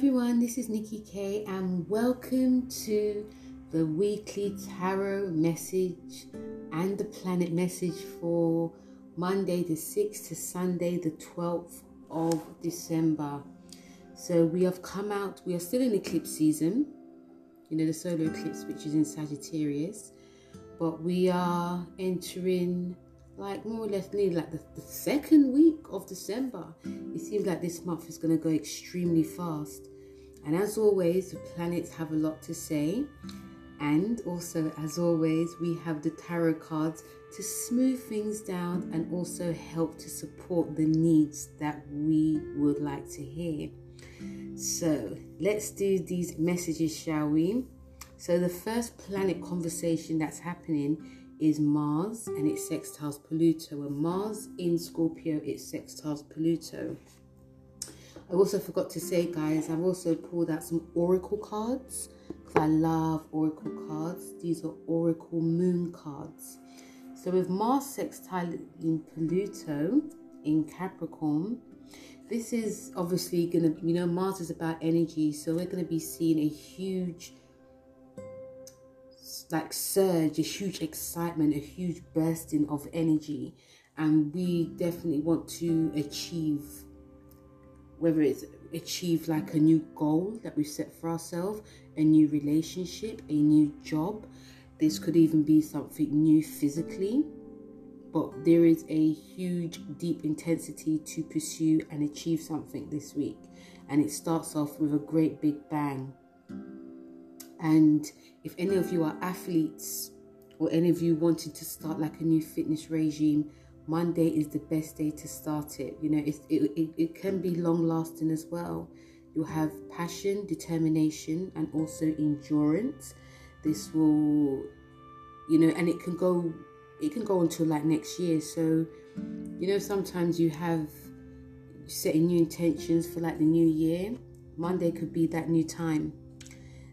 everyone, this is Nikki K, and welcome to the weekly tarot message and the planet message for Monday the 6th to Sunday the 12th of December. So, we have come out, we are still in eclipse season, you know, the solar eclipse, which is in Sagittarius, but we are entering like more or less nearly like the, the second week of December. It seems like this month is going to go extremely fast. And as always, the planets have a lot to say. And also, as always, we have the tarot cards to smooth things down and also help to support the needs that we would like to hear. So, let's do these messages, shall we? So, the first planet conversation that's happening is Mars and it sextiles Pluto. And Mars in Scorpio, it sextiles Pluto. I also forgot to say, guys, I've also pulled out some oracle cards because I love oracle cards. These are oracle moon cards. So with Mars sextile in Pluto in Capricorn, this is obviously going to, you know, Mars is about energy. So we're going to be seeing a huge like surge, a huge excitement, a huge bursting of energy. And we definitely want to achieve, whether it's achieve like a new goal that we've set for ourselves, a new relationship, a new job. This could even be something new physically. But there is a huge, deep intensity to pursue and achieve something this week. And it starts off with a great big bang. And if any of you are athletes or any of you wanting to start like a new fitness regime, Monday is the best day to start it. You know, it, it, it can be long lasting as well. You'll have passion, determination, and also endurance. This will, you know, and it can go, it can go until like next year. So, you know, sometimes you have setting new intentions for like the new year. Monday could be that new time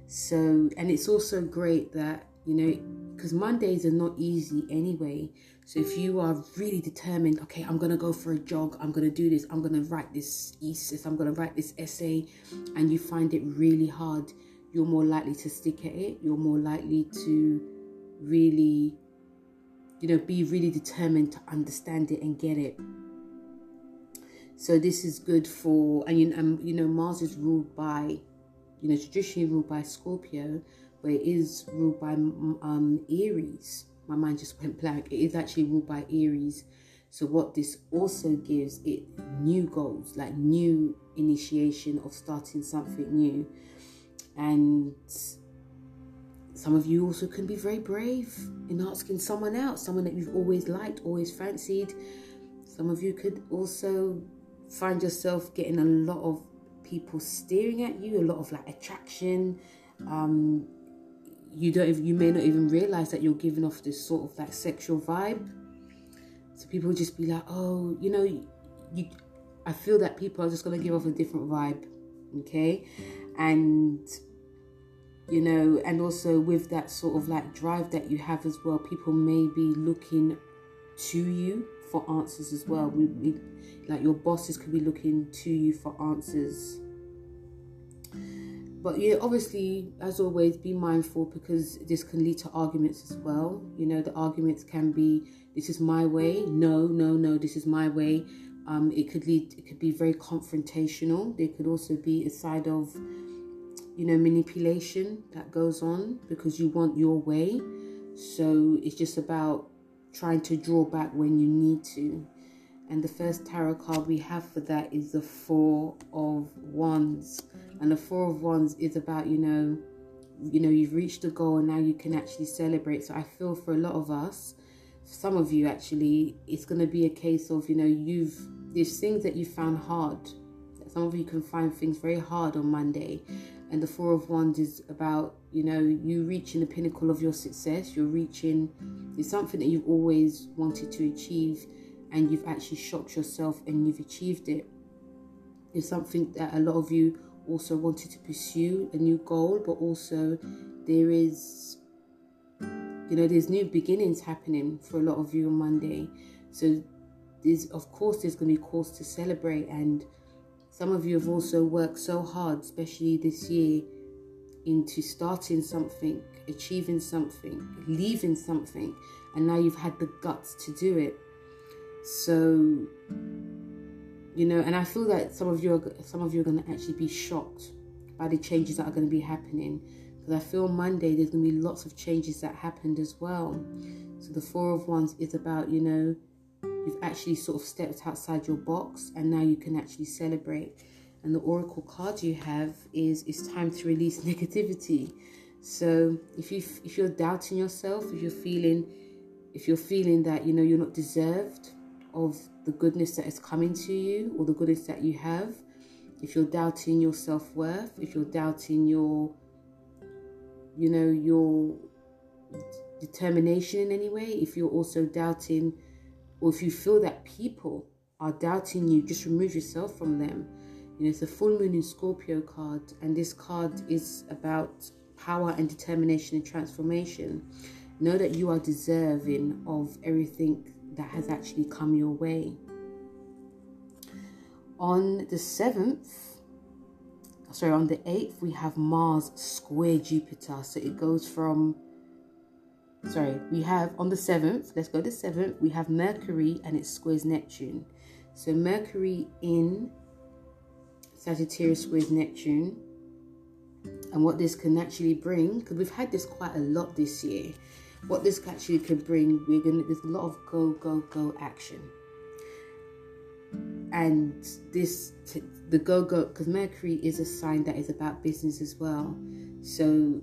so, and it's also great that, you know, because Mondays are not easy anyway. So if you are really determined, okay, I'm gonna go for a jog, I'm gonna do this, I'm gonna write this thesis, I'm gonna write this essay, and you find it really hard, you're more likely to stick at it. You're more likely to really, you know, be really determined to understand it and get it. So this is good for, and you, and, you know, Mars is ruled by you know, traditionally ruled by Scorpio, but it is ruled by um, Aries. My mind just went blank. It is actually ruled by Aries. So what this also gives it new goals, like new initiation of starting something new. And some of you also can be very brave in asking someone out, someone that you've always liked, always fancied. Some of you could also find yourself getting a lot of people staring at you, a lot of like attraction. Um, you don't you may not even realize that you're giving off this sort of like sexual vibe. So people just be like, oh, you know, you. I feel that people are just gonna give off a different vibe, okay, and you know, and also with that sort of like drive that you have as well, people may be looking to you for answers as well. We, we, like your bosses could be looking to you for answers. But yeah, obviously, as always, be mindful because this can lead to arguments as well. You know, the arguments can be, "This is my way." No, no, no. This is my way. Um, it could lead. It could be very confrontational. There could also be a side of, you know, manipulation that goes on because you want your way. So it's just about trying to draw back when you need to. And the first tarot card we have for that is the Four of Wands. And the Four of Wands is about, you know, you know, you've reached a goal and now you can actually celebrate. So I feel for a lot of us, some of you actually, it's going to be a case of, you know, you've, there's things that you found hard. Some of you can find things very hard on Monday. And the Four of Wands is about, you know, you reaching the pinnacle of your success. You're reaching, it's something that you've always wanted to achieve and you've actually shocked yourself and you've achieved it. It's something that a lot of you also wanted to pursue, a new goal, but also there is, you know, there's new beginnings happening for a lot of you on Monday. So there's, of course, there's going to be cause to celebrate and Some of you have also worked so hard, especially this year, into starting something, achieving something, leaving something, and now you've had the guts to do it. So, you know, and I feel that some of you are some of you are going to actually be shocked by the changes that are going to be happening because I feel Monday there's going to be lots of changes that happened as well. So the four of wands is about you know you've actually sort of stepped outside your box and now you can actually celebrate. And the oracle card you have is it's time to release negativity. So if you if you're doubting yourself, if you're feeling if you're feeling that you know you're not deserved of the goodness that is coming to you or the goodness that you have, if you're doubting your self-worth, if you're doubting your you know your determination in any way, if you're also doubting or if you feel that people are doubting you, just remove yourself from them. You know, it's a full moon in Scorpio card, and this card is about power and determination and transformation. Know that you are deserving of everything that has actually come your way. On the 7th, sorry, on the 8th, we have Mars square Jupiter. So it goes from sorry, we have on the 7th, let's go to 7th, we have Mercury and it squares Neptune. So Mercury in Sagittarius squares Neptune. And what this can actually bring, because we've had this quite a lot this year, what this actually can bring, we're gonna there's a lot of go, go, go action. And this the go go because Mercury is a sign that is about business as well. So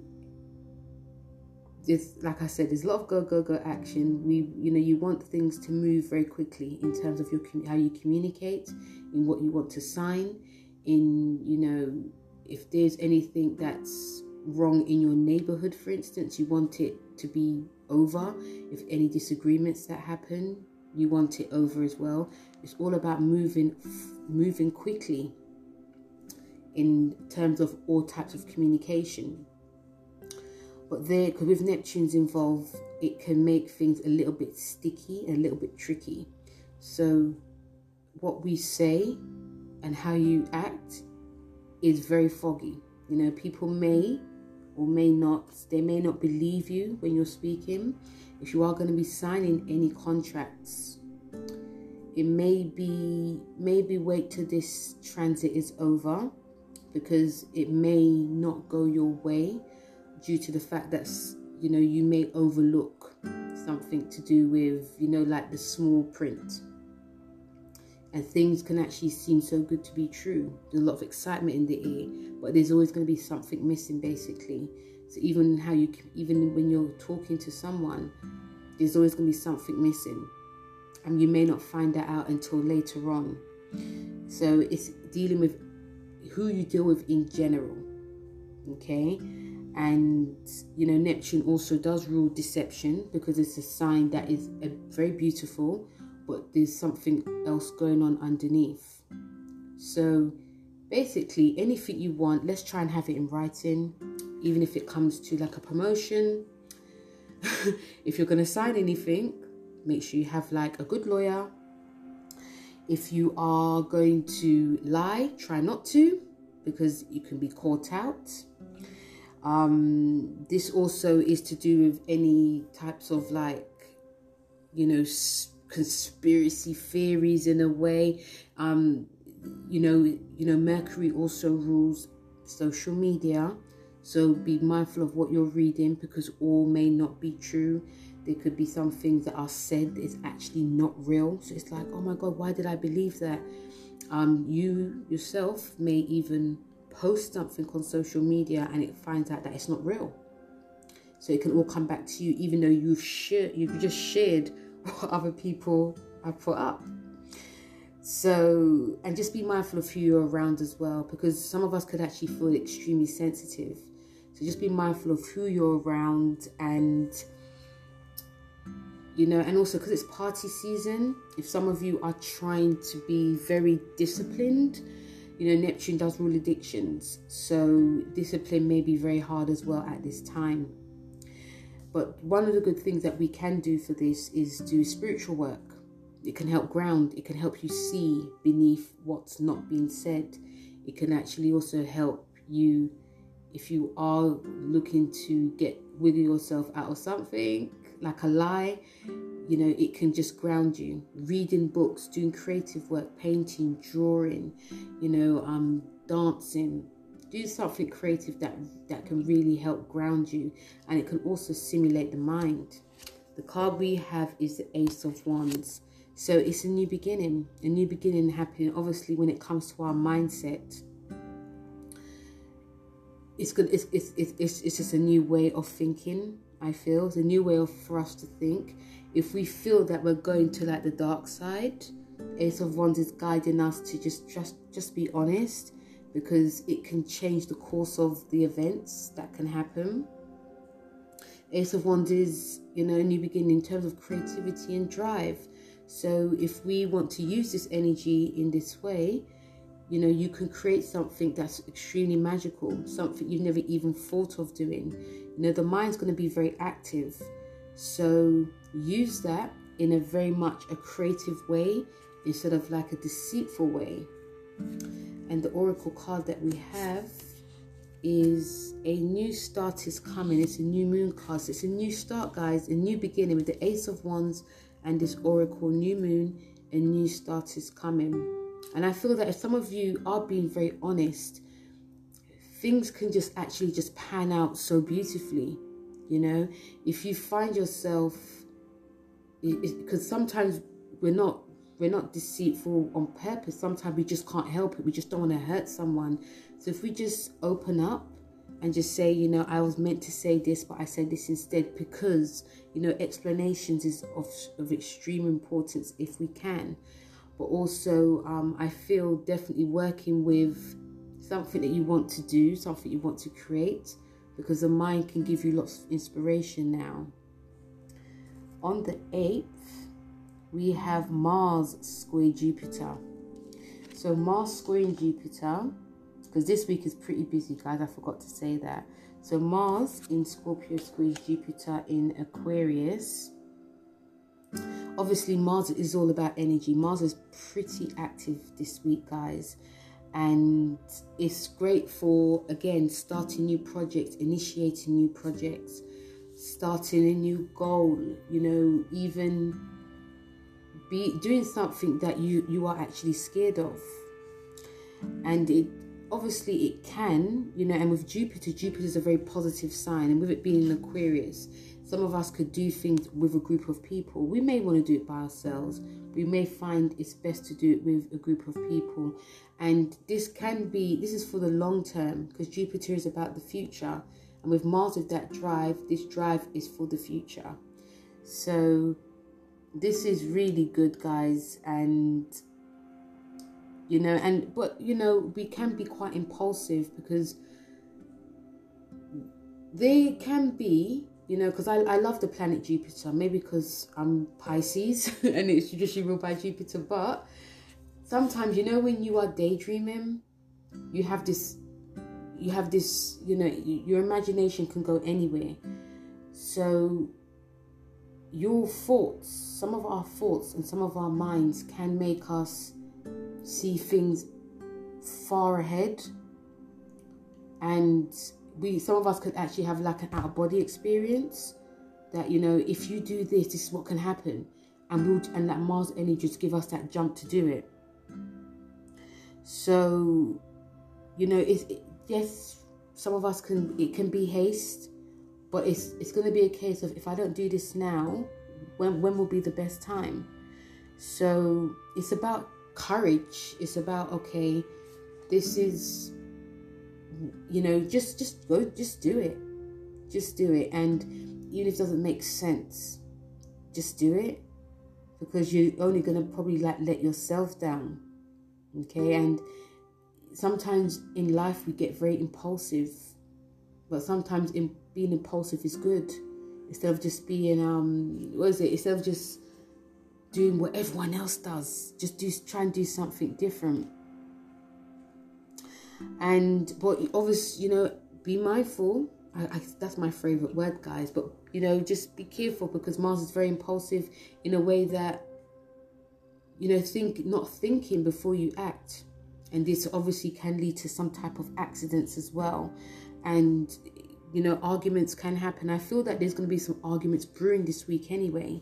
it's like I said, there's a lot of go go go action. We, you know, you want things to move very quickly in terms of your how you communicate, in what you want to sign, in you know, if there's anything that's wrong in your neighborhood, for instance, you want it to be over. If any disagreements that happen, you want it over as well. It's all about moving, moving quickly in terms of all types of communication but there, because with Neptune's involved, it can make things a little bit sticky a little bit tricky. So, what we say and how you act is very foggy. You know, people may or may not, they may not believe you when you're speaking. If you are going to be signing any contracts, it may be maybe wait till this transit is over because it may not go your way due to the fact that you know you may overlook something to do with you know like the small print and things can actually seem so good to be true. There's a lot of excitement in the air but there's always going to be something missing basically. So even how you even when you're talking to someone there's always going to be something missing. And you may not find that out until later on. So it's dealing with who you deal with in general okay? And you know neptune also does rule deception because it's a sign that is a, very beautiful but there's something else going on underneath. So basically anything you want let's try and have it in writing even if it comes to like a promotion. If you're going to sign anything make sure you have like a good lawyer. If you are going to lie try not to because you can be caught out. Um, this also is to do with any types of like, you know, conspiracy theories in a way. Um, you know, you know, Mercury also rules social media. So be mindful of what you're reading because all may not be true. There could be some things that are said is actually not real. So it's like, oh my God, why did I believe that? Um, you yourself may even post something on social media and it finds out that it's not real. So it can all come back to you, even though you've shared, you've just shared what other people have put up. So, and just be mindful of who you're around as well, because some of us could actually feel extremely sensitive. So just be mindful of who you're around and you know, and also because it's party season, if some of you are trying to be very disciplined, you know, Neptune does rule addictions, so discipline may be very hard as well at this time. But one of the good things that we can do for this is do spiritual work. It can help ground, it can help you see beneath what's not being said. it can actually also help you if you are looking to get wiggle yourself out of something like a lie you know it can just ground you reading books doing creative work painting drawing you know um dancing do something creative that that can really help ground you and it can also simulate the mind. The card we have is the ace of wands. So it's a new beginning. A new beginning happening obviously when it comes to our mindset. It's good it's it's it's, it's just a new way of thinking i feel. It's a new way of for us to think. If we feel that we're going to like the dark side ace of wands is guiding us to just just just be honest because it can change the course of the events that can happen. Ace of wands is you know a new beginning in terms of creativity and drive. So if we want to use this energy in this way you know you can create something that's extremely magical something you've never even thought of doing. You know the mind's going to be very active. So use that in a very much a creative way instead of like a deceitful way and the oracle card that we have is a new start is coming. It's a new moon card. So it's a new start guys. A new beginning with the ace of wands and this oracle. New moon a new start is coming. And I feel that if some of you are being very honest, things can just actually just pan out so beautifully. You know, if you find yourself, because sometimes we're not we're not deceitful on purpose. Sometimes we just can't help it. We just don't want to hurt someone. So if we just open up and just say, you know, I was meant to say this, but I said this instead because, you know, explanations is of, of extreme importance if we can but also um, I feel definitely working with something that you want to do, something you want to create, because the mind can give you lots of inspiration now. On the 8th, we have Mars square Jupiter. So Mars squaring Jupiter, because this week is pretty busy, guys. I forgot to say that. So Mars in Scorpio squares Jupiter in Aquarius obviously Mars is all about energy. Mars is pretty active this week, guys. And it's great for, again, starting new projects, initiating new projects, starting a new goal, you know, even be doing something that you, you are actually scared of. And it obviously it can, you know, and with Jupiter, Jupiter is a very positive sign. And with it being in Aquarius, some of us could do things with a group of people. We may want to do it by ourselves. We may find it's best to do it with a group of people. And this can be, this is for the long term because Jupiter is about the future. And with Mars with that drive, this drive is for the future. So this is really good, guys. And you know, and but you know, we can be quite impulsive because they can be you know, because I, I love the planet Jupiter, maybe because I'm Pisces and it's traditionally ruled by Jupiter, but sometimes, you know, when you are daydreaming, you have this, you have this, you know, your imagination can go anywhere. So your thoughts, some of our thoughts and some of our minds can make us see things far ahead. And we some of us could actually have like an out of body experience that you know if you do this this is what can happen. And we'll and that mars energy just give us that jump to do it. So you know it's it, yes some of us can it can be haste but it's it's going to be a case of if i don't do this now when when will be the best time? So it's about courage. It's about okay this is you know just just go just do it. Just do it. And even if it doesn't make sense just do it. Because you're only going to probably like let yourself down okay? And sometimes in life we get very impulsive but sometimes in being impulsive is good. Instead of just being um what is it? Instead of just doing what everyone else does just do try and do something different. And but obviously you know be mindful. I, I, that's my favorite word guys. But you know just be careful because mars is very impulsive in a way that you know think not thinking before you act. And this obviously can lead to some type of accidents as well. And you know arguments can happen. I feel that there's going to be some arguments brewing this week anyway.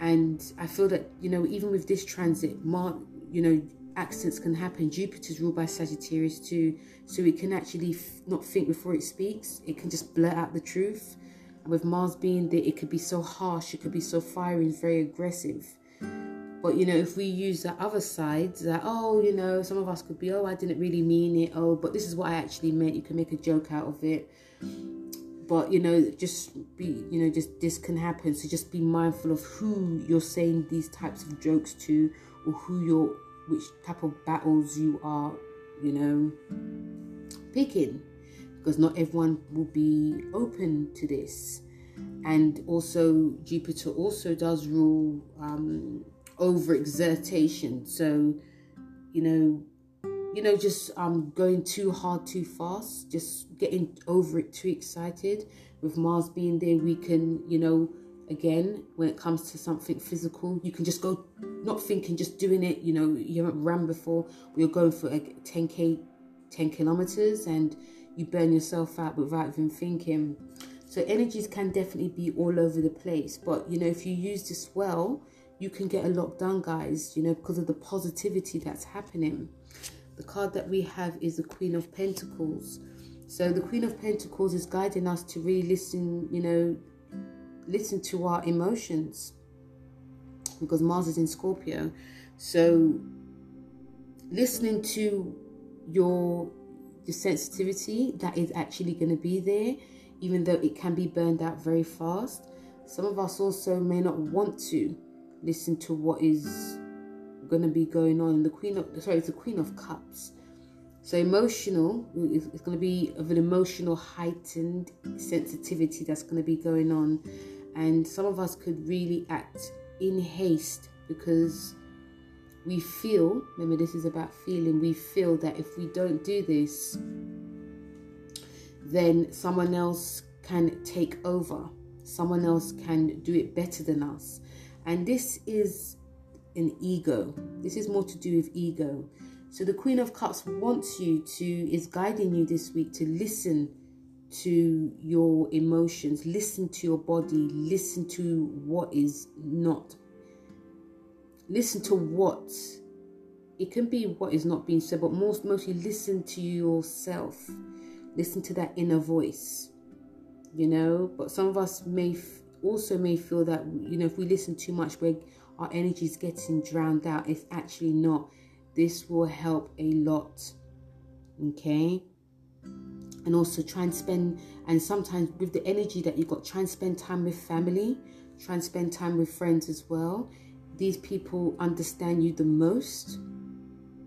And i feel that you know even with this transit mark you know accidents can happen. Jupiter's ruled by sagittarius too so it can actually f- not think before it speaks. It can just blurt out the truth. And with mars being there it could be so harsh it could be so fiery very aggressive but you know, if we use the other side, that oh, you know, some of us could be, oh, I didn't really mean it. Oh, but this is what I actually meant. You can make a joke out of it. But you know, just be, you know, just this can happen. So just be mindful of who you're saying these types of jokes to, or who you're, which type of battles you are, you know, picking, because not everyone will be open to this. And also, Jupiter also does rule um, overexertion. So, you know, you know, just um going too hard too fast, just getting over it too excited. With Mars being there, we can, you know, again, when it comes to something physical, you can just go not thinking, just doing it, you know, you haven't ran before, you're going for like 10k 10 kilometers and you burn yourself out without even thinking. So energies can definitely be all over the place. But you know, if you use this well, you can get a lot done, guys, you know, because of the positivity that's happening. The card that we have is the Queen of Pentacles. So the Queen of Pentacles is guiding us to really listen, you know, listen to our emotions because Mars is in Scorpio. So listening to your the sensitivity that is actually going to be there, even though it can be burned out very fast. Some of us also may not want to listen to what is going to be going on. The Queen of sorry, it's the Queen of Cups. So emotional, it's going to be of an emotional heightened sensitivity that's going to be going on, and some of us could really act in haste because we feel. Remember, this is about feeling. We feel that if we don't do this, then someone else can take over. Someone else can do it better than us. And this is an ego. This is more to do with ego. So the Queen of Cups wants you to, is guiding you this week to listen to your emotions, listen to your body, listen to what is not. Listen to what it can be what is not being said, but most mostly listen to yourself. Listen to that inner voice. You know, but some of us may also may feel that you know if we listen too much where our energy is getting drowned out it's actually not. This will help a lot okay? And also try and spend and sometimes with the energy that you've got try and spend time with family try and spend time with friends as well. These people understand you the most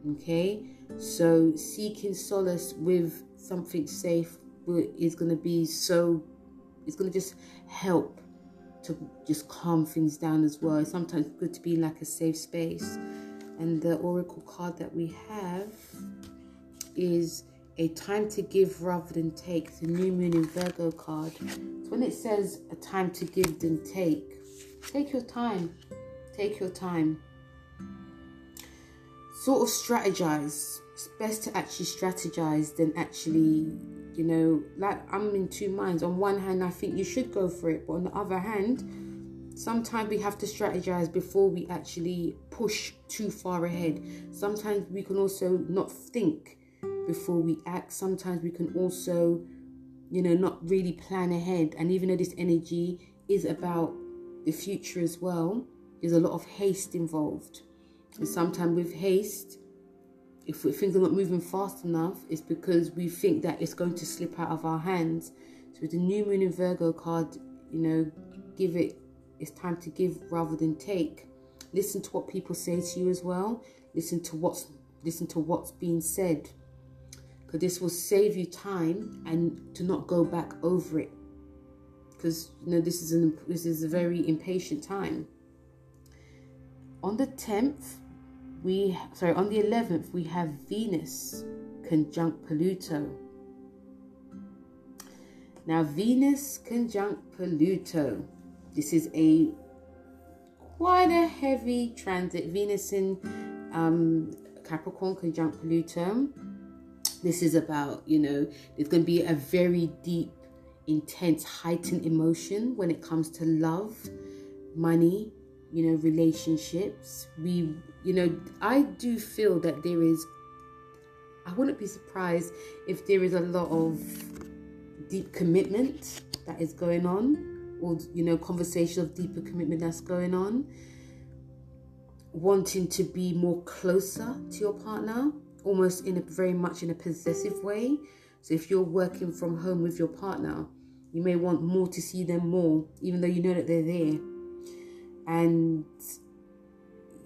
okay? So seeking solace with something safe is going to be so it's going to just help to just calm things down as well. It's sometimes good to be in like a safe space. And the oracle card that we have is a time to give rather than take. The new moon in Virgo card. So when it says a time to give than take, take your time. Take your time. Sort of strategize. It's best to actually strategize than actually you know, like I'm in two minds. On one hand, I think you should go for it, but on the other hand, sometimes we have to strategize before we actually push too far ahead. Sometimes we can also not think before we act. Sometimes we can also, you know, not really plan ahead. And even though this energy is about the future as well, there's a lot of haste involved. And sometimes with haste, if things are not moving fast enough, it's because we think that it's going to slip out of our hands. So with the new moon in Virgo card, you know, give it, it's time to give rather than take. Listen to what people say to you as well. Listen to what's listen to what's being said. Because this will save you time and to not go back over it. Because you know this is an this is a very impatient time. On the 10th, we sorry on the 11th we have Venus conjunct Pluto. Now Venus conjunct Pluto. This is a quite a heavy transit. Venus in um, Capricorn conjunct Pluto. This is about, you know, it's going to be a very deep, intense, heightened emotion when it comes to love, money, you know, relationships. We, you know, I do feel that there is, I wouldn't be surprised if there is a lot of deep commitment that is going on, or, you know, conversation of deeper commitment that's going on. Wanting to be more closer to your partner, almost in a very much in a possessive way. So if you're working from home with your partner, you may want more to see them more, even though you know that they're there and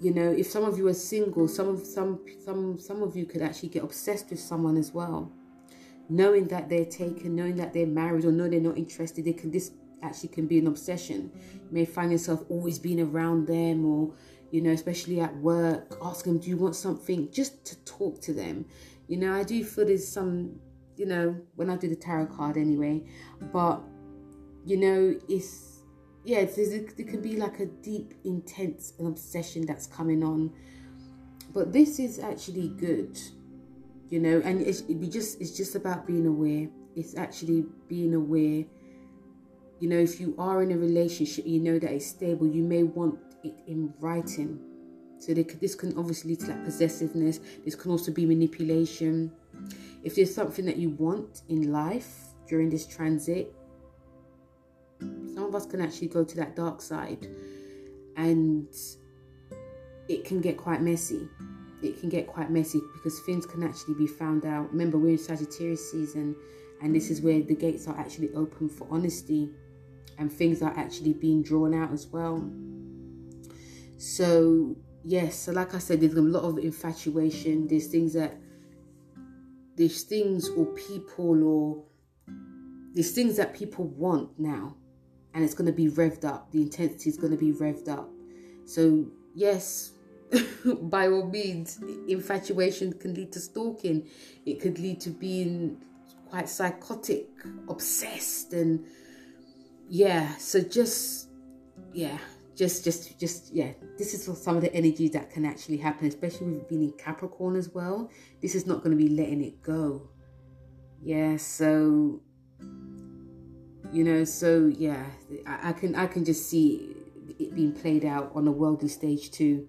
you know if some of you are single some of some some some of you could actually get obsessed with someone as well. Knowing that they're taken knowing that they're married or know they're not interested they can this actually can be an obsession. You may find yourself always being around them or you know especially at work ask them do you want something? Just to talk to them. You know i do feel there's some you know when i do the tarot card anyway but you know it's yeah, there can be like a deep, intense obsession that's coming on. But this is actually good, you know, and it's it just it's just about being aware. It's actually being aware. You know, if you are in a relationship, you know that it's stable. You may want it in writing. So could, this can obviously lead to like possessiveness. This can also be manipulation. If there's something that you want in life during this transit, some of us can actually go to that dark side and it can get quite messy. It can get quite messy because things can actually be found out. Remember, we're in Sagittarius season, and this is where the gates are actually open for honesty and things are actually being drawn out as well. So, yes, so like I said, there's a lot of infatuation. There's things that, there's things or people or there's things that people want now and it's going to be revved up. The intensity is going to be revved up. So, yes, by all means, infatuation can lead to stalking. It could lead to being quite psychotic, obsessed, and yeah. So just yeah, just just just yeah. This is some of the energy that can actually happen, especially with being in Capricorn as well. This is not going to be letting it go. Yeah. So you know so yeah I, I, can i can just see it being played out on a worldly stage too.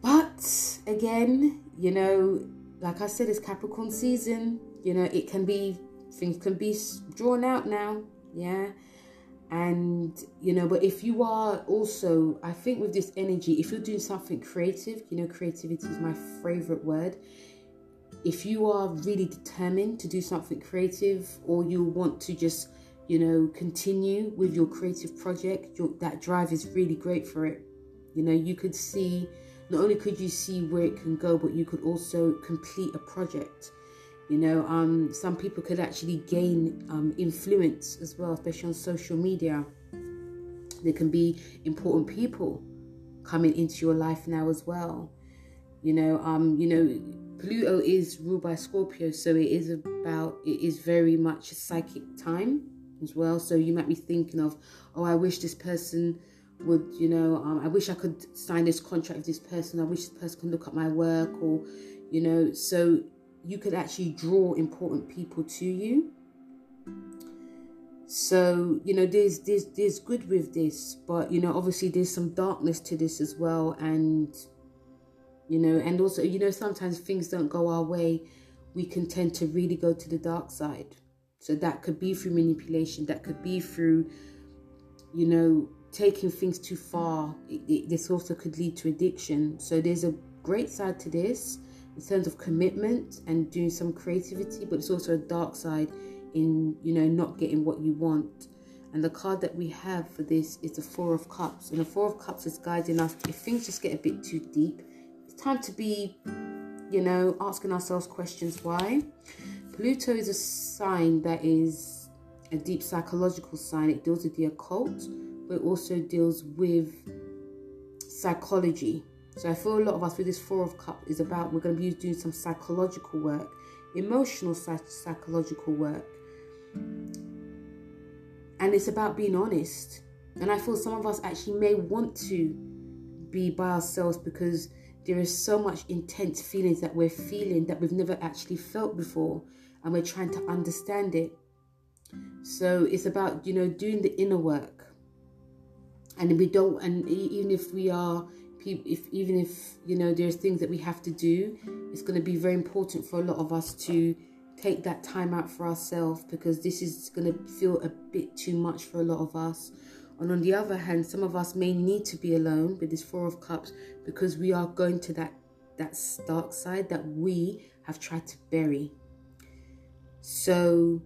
But again you know like i said it's capricorn season. You know it can be things can be drawn out now yeah? And you know but if you are also i think with this energy if you're doing something creative you know creativity is my favorite word. If you are really determined to do something creative or you want to just you know, continue with your creative project. Your, that drive is really great for it. You know, you could see, not only could you see where it can go, but you could also complete a project. You know, um, some people could actually gain um, influence as well, especially on social media. There can be important people coming into your life now as well. You know, um, you know, Pluto is ruled by Scorpio, so it is about it is very much a psychic time as well. So you might be thinking of, oh, I wish this person would, you know, um, I wish I could sign this contract with this person. I wish this person could look at my work, or, you know, so you could actually draw important people to you. So you know, there's there's there's good with this, but you know, obviously there's some darkness to this as well, and you know, and also you know, sometimes things don't go our way. We can tend to really go to the dark side so that could be through manipulation, that could be through, you know, taking things too far. It, it, this also could lead to addiction. So there's a great side to this in terms of commitment and doing some creativity, but it's also a dark side in, you know, not getting what you want. And the card that we have for this is the Four of Cups. And the Four of Cups is guiding us if things just get a bit too deep. It's time to be, you know, asking ourselves questions why. Pluto is a sign that is a deep psychological sign. It deals with the occult, but it also deals with psychology. So I feel a lot of us with this Four of Cups is about we're going to be doing some psychological work, emotional psychological work. And it's about being honest. And I feel some of us actually may want to be by ourselves because there is so much intense feelings that we're feeling that we've never actually felt before and we're trying to understand it. So it's about you know doing the inner work. And we don't and even if we are if even if you know there's things that we have to do it's going to be very important for a lot of us to take that time out for ourselves because this is going to feel a bit too much for a lot of us and on the other hand some of us may need to be alone with this four of cups because we are going to that that dark side that we have tried to bury. So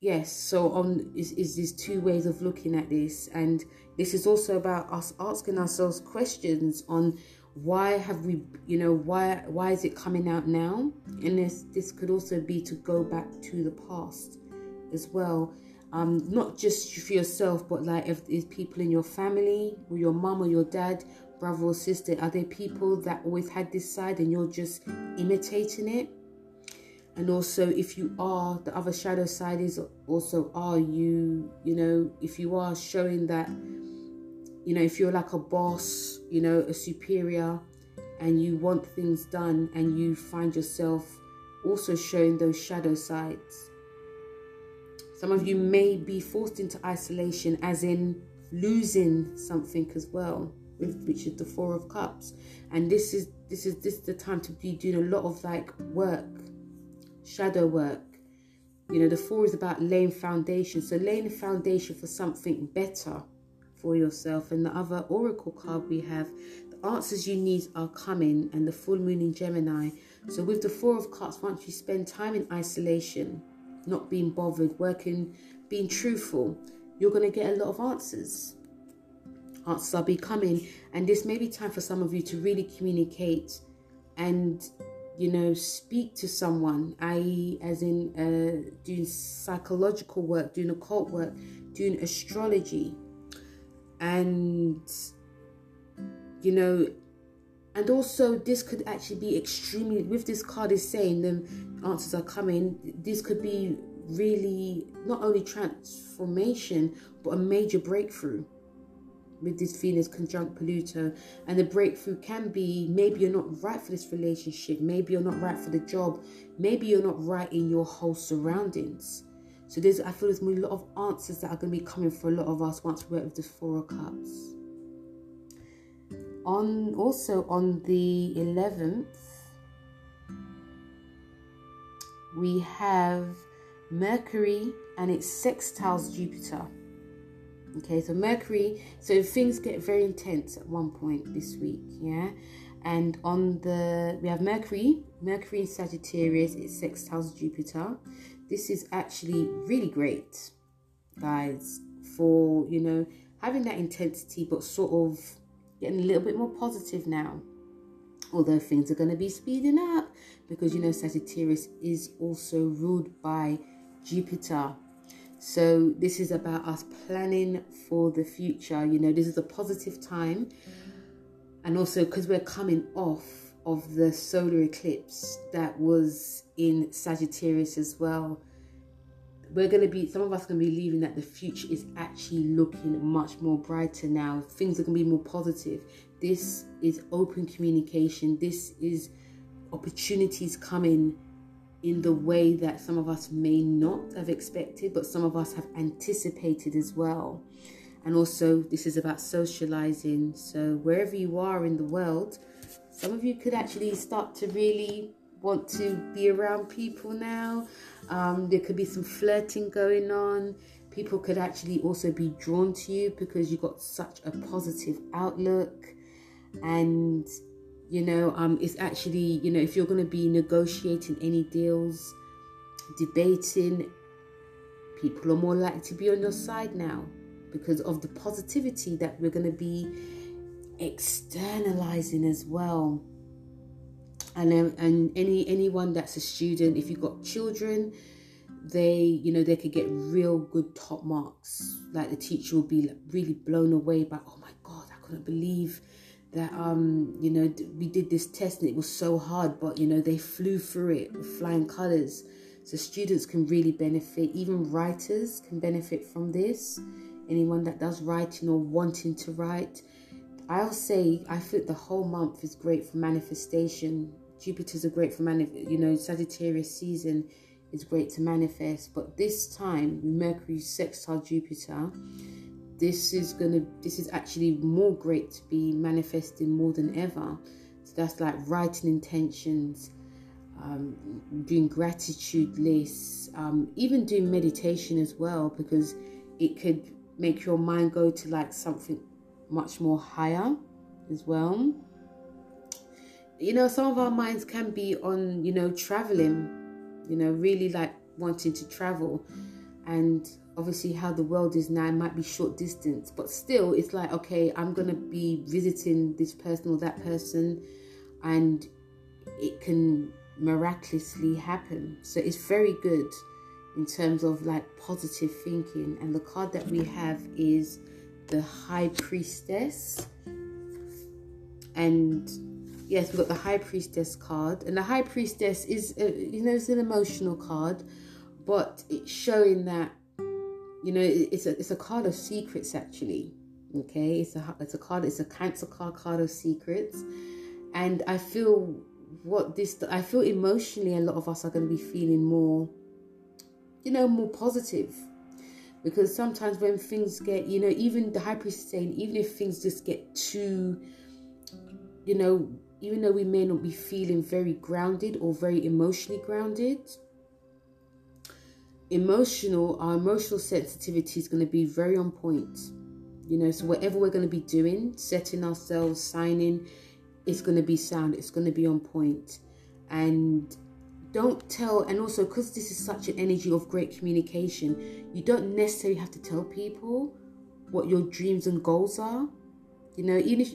yes so on is, is these two ways of looking at this. And this is also about us asking ourselves questions on why have we you know why why is it coming out now? And this this could also be to go back to the past as well um not just for yourself but like if there's people in your family or your mom or your dad brother or sister are there people that always had this side and you're just imitating it? And also if you are the other shadow side is also are you you know if you are showing that you know if you're like a boss you know a superior and you want things done and you find yourself also showing those shadow sides some of you may be forced into isolation as in losing something as well which is the four of cups and this is this is this is the time to be doing a lot of like work shadow work. You know, the four is about laying foundation. So laying the foundation for something better for yourself. And the other oracle card we have, the answers you need are coming and the full moon in Gemini. So with the four of cups, once you spend time in isolation, not being bothered, working, being truthful, you're going to get a lot of answers. Answers are becoming, and this may be time for some of you to really communicate and you know, speak to someone, i.e., as in uh, doing psychological work, doing occult work, doing astrology, and you know, and also this could actually be extremely. With this card is saying the answers are coming. This could be really not only transformation but a major breakthrough with this Venus conjunct Pluto. And the breakthrough can be maybe you're not right for this relationship, maybe you're not right for the job, maybe you're not right in your whole surroundings. So there's I feel there's a lot of answers that are going to be coming for a lot of us once we work with the Four of Cups. On also on the 11th, we have Mercury and its sextiles Jupiter. Okay, so Mercury, so things get very intense at one point this week, yeah. And on the we have Mercury, Mercury in Sagittarius, it sextiles Jupiter. This is actually really great, guys, for you know having that intensity, but sort of getting a little bit more positive now. Although things are going to be speeding up because you know Sagittarius is also ruled by Jupiter so this is about us planning for the future. You know, this is a positive time. And also because we're coming off of the solar eclipse that was in Sagittarius as well. We're going to be, some of us going to be leaving that the future is actually looking much more brighter now. Things are going to be more positive. This is open communication. This is opportunities coming in the way that some of us may not have expected, but some of us have anticipated as well. And also, this is about socializing. So, wherever you are in the world, some of you could actually start to really want to be around people now. Um, there could be some flirting going on. People could actually also be drawn to you because you've got such a positive outlook. And you know um it's actually you know if you're going to be negotiating any deals debating people are more likely to be on your side now because of the positivity that we're going to be externalizing as well. And um, and any anyone that's a student if you've got children they you know they could get real good top marks. Like the teacher will be like really blown away by oh my god i couldn't believe that um you know we did this test and it was so hard but you know they flew through it with flying colors so students can really benefit even writers can benefit from this anyone that does writing or wanting to write I'll say I think the whole month is great for manifestation. Jupiter's a great for manif- you know, Sagittarius season is great to manifest, but this time Mercury sextile Jupiter, this is gonna this is actually more great to be manifesting more than ever. So that's like writing intentions, um, doing gratitude lists, um, even doing meditation as well, because it could make your mind go to like something much more higher as well. You know, some of our minds can be on, you know, traveling, you know, really like wanting to travel. And obviously, how the world is now, might be short distance, but still, it's like, okay, I'm to be visiting this person or that person, and it can miraculously happen. So it's very good in terms of like positive thinking. And the card that we have is the High Priestess. And yes, we've got the High Priestess card. And the High Priestess is, a, you know, it's an emotional card, but it's showing that, you know, it's a, it's a card of secrets actually. Okay, it's a it's a card. It's a Cancer card, card of secrets, and I feel what this I feel emotionally a lot of us are going to be feeling more you know more positive because sometimes when things get you know even the high priestess saying even if things just get too you know even though we may not be feeling very grounded or very emotionally grounded emotional our emotional sensitivity is going to be very on point you know so whatever we're going to be doing setting ourselves signing it's going to be sound it's going to be on point. and don't tell and also because this is such an energy of great communication you don't necessarily have to tell people what your dreams and goals are you know even if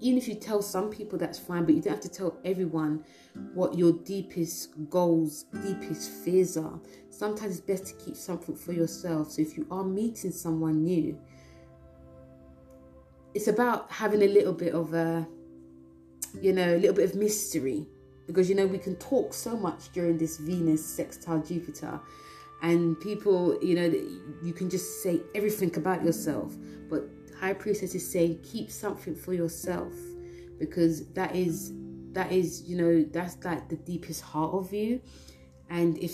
even if you tell some people that's fine but you don't have to tell everyone what your deepest goals deepest fears are. Sometimes it's best to keep something for yourself. So if you are meeting someone new it's about having a little bit of a you know a little bit of mystery. Because you know we can talk so much during this Venus sextile Jupiter and people you know you can just say everything about yourself but high priestess is saying keep something for yourself. Because that is that is you know that's like the deepest heart of you. And if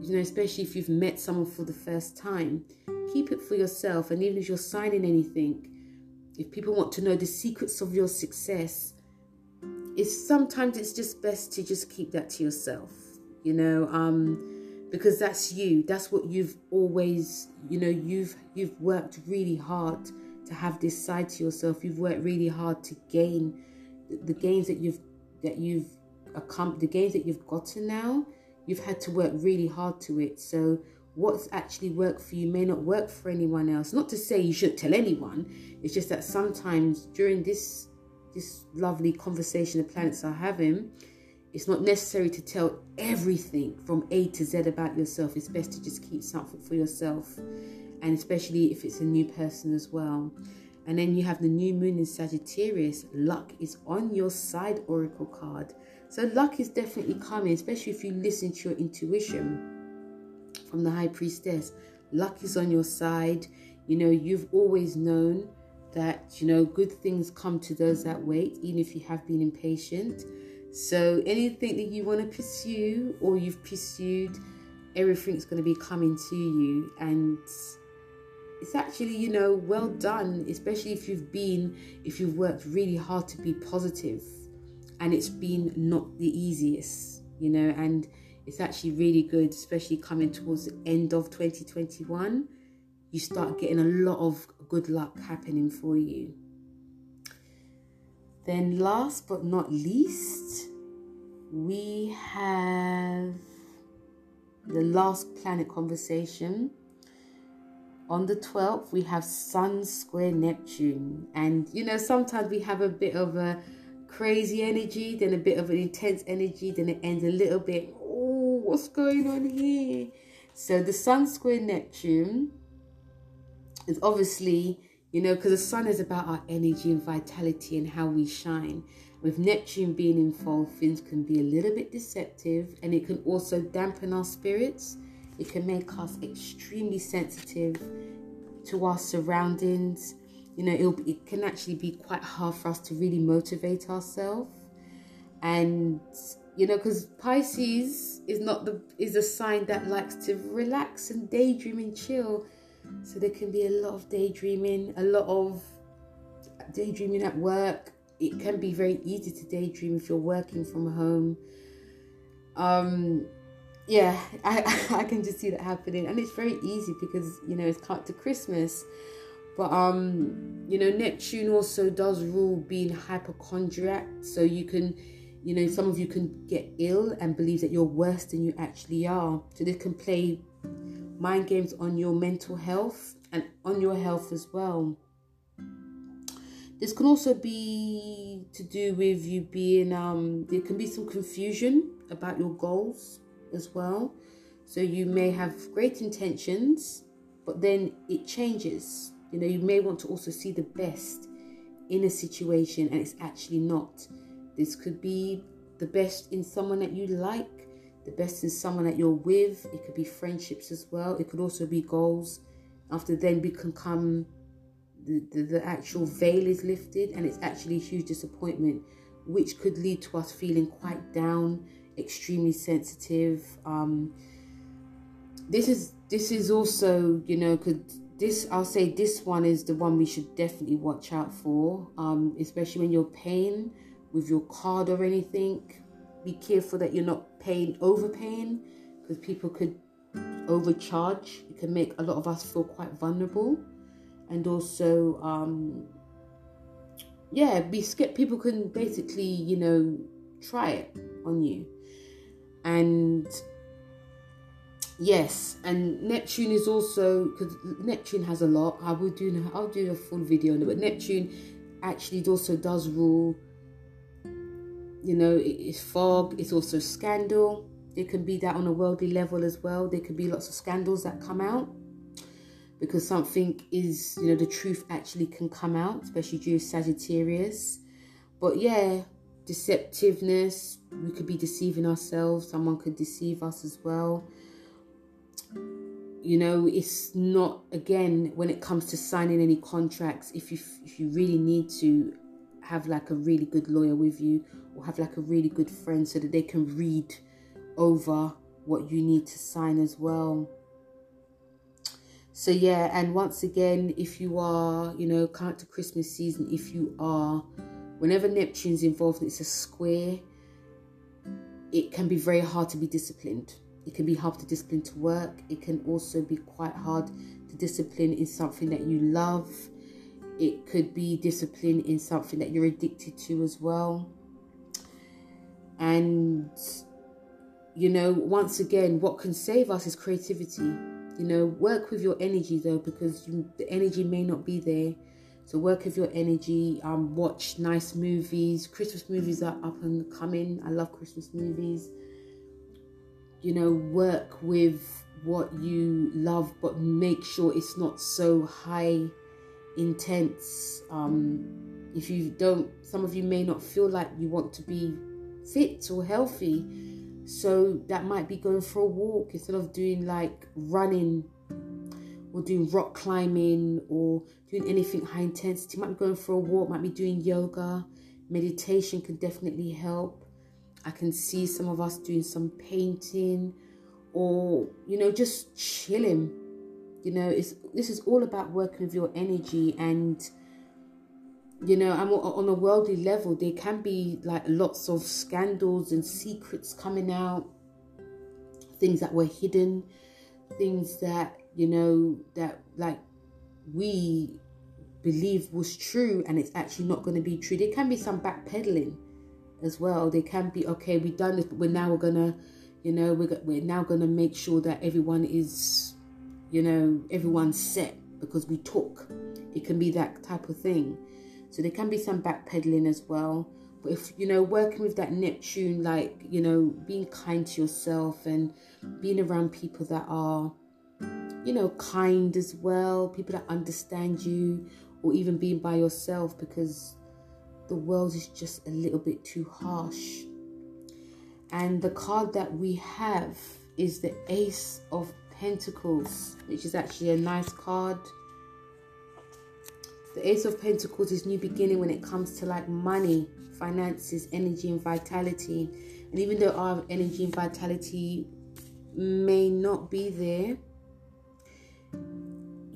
you know especially if you've met someone for the first time keep it for yourself. And even if you're signing anything if people want to know the secrets of your success it's sometimes it's just best to just keep that to yourself you know um because that's you. That's what you've always you know you've you've worked really hard to have this side to yourself you've worked really hard to gain the, gains that you've that you've accomplished the gains that you've gotten now you've had to work really hard to it. So what's actually worked for you may not work for anyone else. Not to say you shouldn't tell anyone it's just that sometimes during this this lovely conversation the planets are having, it's not necessary to tell everything from A to Z about yourself. It's best to just keep something for yourself, and especially if it's a new person as well. And then you have the new moon in Sagittarius. Luck is on your side, Oracle card. So luck is definitely coming, especially if you listen to your intuition from the High Priestess. Luck is on your side. You know, you've always known that you know good things come to those that wait even if you have been impatient so anything that you want to pursue or you've pursued everything's going to be coming to you and it's actually you know well done especially if you've been if you've worked really hard to be positive and it's been not the easiest you know and it's actually really good especially coming towards the end of 2021 you start getting a lot of good luck happening for you. Then, last but not least, we have the last planet conversation. On the 12th, we have Sun square Neptune. And you know, sometimes we have a bit of a crazy energy, then a bit of an intense energy, then it ends a little bit, oh, what's going on here? So, the Sun square Neptune is obviously, you know, because the sun is about our energy and vitality and how we shine. With Neptune being involved, things can be a little bit deceptive and it can also dampen our spirits. It can make us extremely sensitive to our surroundings you know, it can actually be quite hard for us to really motivate ourselves. And, you know, because Pisces is not the, is a sign that likes to relax and daydream and chill. So there can be a lot of daydreaming, a lot of daydreaming at work. It can be very easy to daydream if you're working from home. Um, yeah, I, I can just see that happening, and it's very easy because you know it's cut to Christmas. But um, you know, Neptune also does rule being hypochondriac, so you can, you know, some of you can get ill and believe that you're worse than you actually are. So this can play mind games on your mental health and on your health as well. This can also be to do with you being um there can be some confusion about your goals as well. So you may have great intentions, but then it changes. You know, you may want to also see the best in a situation and it's actually not. This could be the best in someone that you like, the best in someone that you're with. It could be friendships as well. It could also be goals. After then, we can come, the, the, the actual veil is lifted and it's actually a huge disappointment, which could lead to us feeling quite down extremely sensitive. Um, this is this is also you know could this I'll say this one is the one we should definitely watch out for, um, especially when you're paying with your card or anything. Be careful that you're not paying overpaying because people could overcharge. It can make a lot of us feel quite vulnerable, and also um, yeah, be scared. People can basically you know try it on you and yes and neptune is also because neptune has a lot. I will do i'll do a full video on it but neptune actually also does rule. You know it's fog it's also scandal. It can be that on a worldly level as well. There could be lots of scandals that come out because something is you know the truth actually can come out especially due to sagittarius. But yeah deceptiveness. We could be deceiving ourselves. Someone could deceive us as well. You know it's not again when it comes to signing any contracts if you if you really need to have like a really good lawyer with you or have like a really good friend so that they can read over what you need to sign as well. So yeah and once again if you are you know count to christmas season if you are whenever Neptune's involved, it's a square, it can be very hard to be disciplined. It can be hard to discipline to work. It can also be quite hard to discipline in something that you love. It could be discipline in something that you're addicted to as well. And, you know, once again, what can save us is creativity. You know, work with your energy though, because you, the energy may not be there so work with your energy. Um, watch nice movies. Christmas movies are up and coming. I love Christmas movies. You know, work with what you love, but make sure it's not so high intense. Um, if you don't, some of you may not feel like you want to be fit or healthy. So that might be going for a walk instead of doing like running or doing rock climbing or doing anything high intensity. Might be going for a walk, might be doing yoga. Meditation can definitely help. I can see some of us doing some painting or, you know, just chilling. You know, it's this is all about working with your energy and you know, I'm on a worldly level, there can be like lots of scandals and secrets coming out, things that were hidden, things that you know, that like we believe was true and it's actually not going to be true. There can be some backpedaling as well. There can be, okay, we've done this, but we're now we're going to, you know, we're, we're now going to make sure that everyone is, you know, everyone's set because we talk. It can be that type of thing. So there can be some backpedaling as well. But if, you know, working with that Neptune, like, you know, being kind to yourself and being around people that are you know, kind as well, people that understand you, or even being by yourself because the world is just a little bit too harsh. And the card that we have is the Ace of Pentacles, which is actually a nice card. The Ace of Pentacles is new beginning when it comes to like money, finances, energy, and vitality. And even though our energy and vitality may not be there,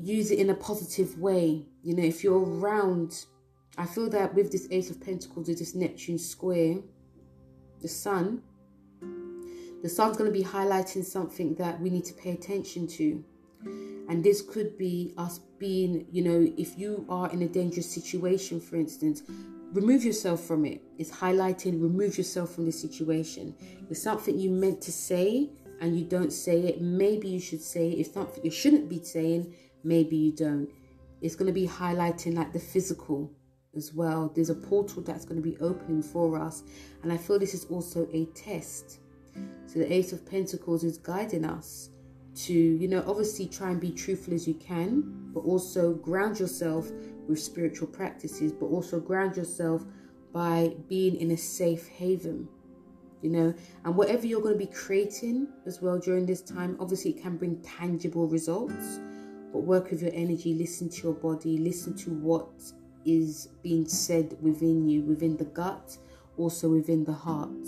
use it in a positive way. You know, if you're around, I feel that with this Ace of Pentacles, with this Neptune square, the Sun, the Sun's going to be highlighting something that we need to pay attention to. And this could be us being, you know, if you are in a dangerous situation, for instance, remove yourself from it. It's highlighting, remove yourself from the situation. It's something you meant to say and you don't say it, maybe you should say it. If something you shouldn't be saying, maybe you don't. It's going to be highlighting like the physical as well. There's a portal that's going to be opening for us. And I feel this is also a test. So the Ace of Pentacles is guiding us to, you know, obviously try and be truthful as you can, but also ground yourself with spiritual practices, but also ground yourself by being in a safe haven, you know, and whatever you're going to be creating as well during this time, obviously it can bring tangible results, but work with your energy, listen to your body, listen to what is being said within you, within the gut, also within the heart.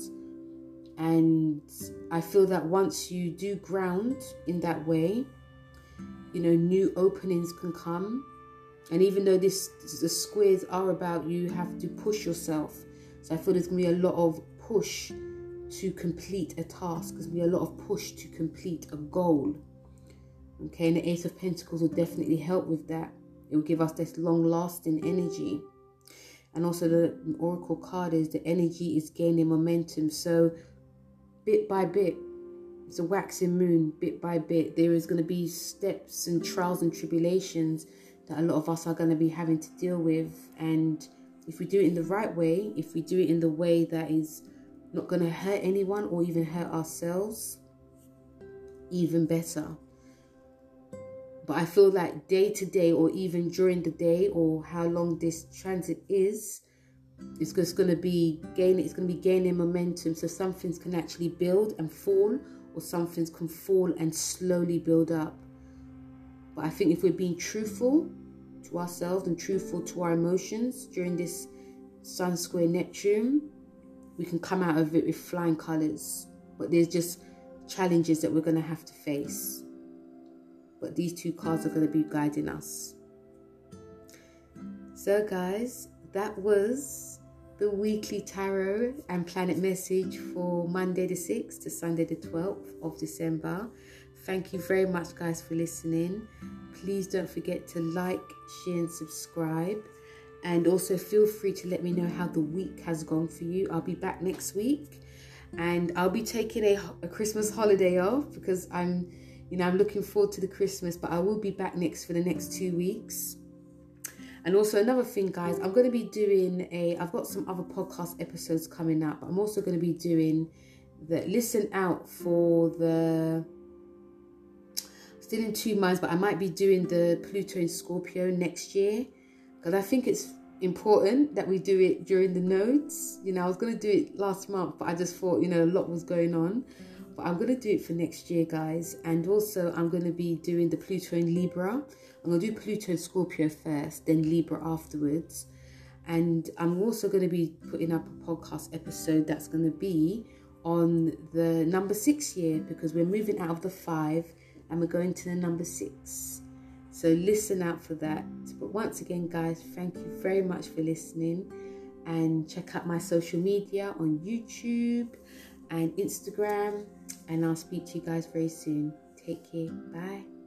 And I feel that once you do ground in that way, you know, new openings can come. And even though this the squares are about you have to push yourself. So I feel there's gonna be a lot of push to complete a task. There's gonna a lot of push to complete a goal. Okay, and the Ace of Pentacles will definitely help with that. It will give us this long lasting energy. And also the Oracle card is the energy is gaining momentum. So bit by bit. It's a waxing moon, bit by bit. There is going to be steps and trials and tribulations that a lot of us are going to be having to deal with. And if we do it in the right way, if we do it in the way that is not going to hurt anyone or even hurt ourselves, even better. But I feel like day to day, or even during the day, or how long this transit is, it's just going to be gaining it's going to be gaining momentum so some things can actually build and fall or some things can fall and slowly build up but i think if we're being truthful to ourselves and truthful to our emotions during this sun square neptune we can come out of it with flying colors but there's just challenges that we're going to have to face but these two cards are going to be guiding us so guys that was the weekly tarot and planet message for Monday the 6th to Sunday the 12th of December. Thank you very much, guys, for listening. Please don't forget to like, share, and subscribe. And also feel free to let me know how the week has gone for you. I'll be back next week and I'll be taking a, a Christmas holiday off because I'm, you know, I'm looking forward to the Christmas, but I will be back next for the next two weeks. And also another thing, guys, I'm going to be doing a. I've got some other podcast episodes coming up. But I'm also going to be doing the listen out for the. Still in two minds, but I might be doing the Pluto in Scorpio next year because I think it's important that we do it during the nodes. You know, I was going to do it last month, but I just thought, you know, a lot was going on. Mm. But I'm going to do it for next year, guys. And also, I'm going to be doing the Pluto in Libra. I'm going to do Pluto and Scorpio first, then Libra afterwards. And I'm also going to be putting up a podcast episode that's going to be on the number six year because we're moving out of the five and we're going to the number six. So listen out for that. But once again, guys, thank you very much for listening. And check out my social media on YouTube and Instagram. And I'll speak to you guys very soon. Take care. Bye.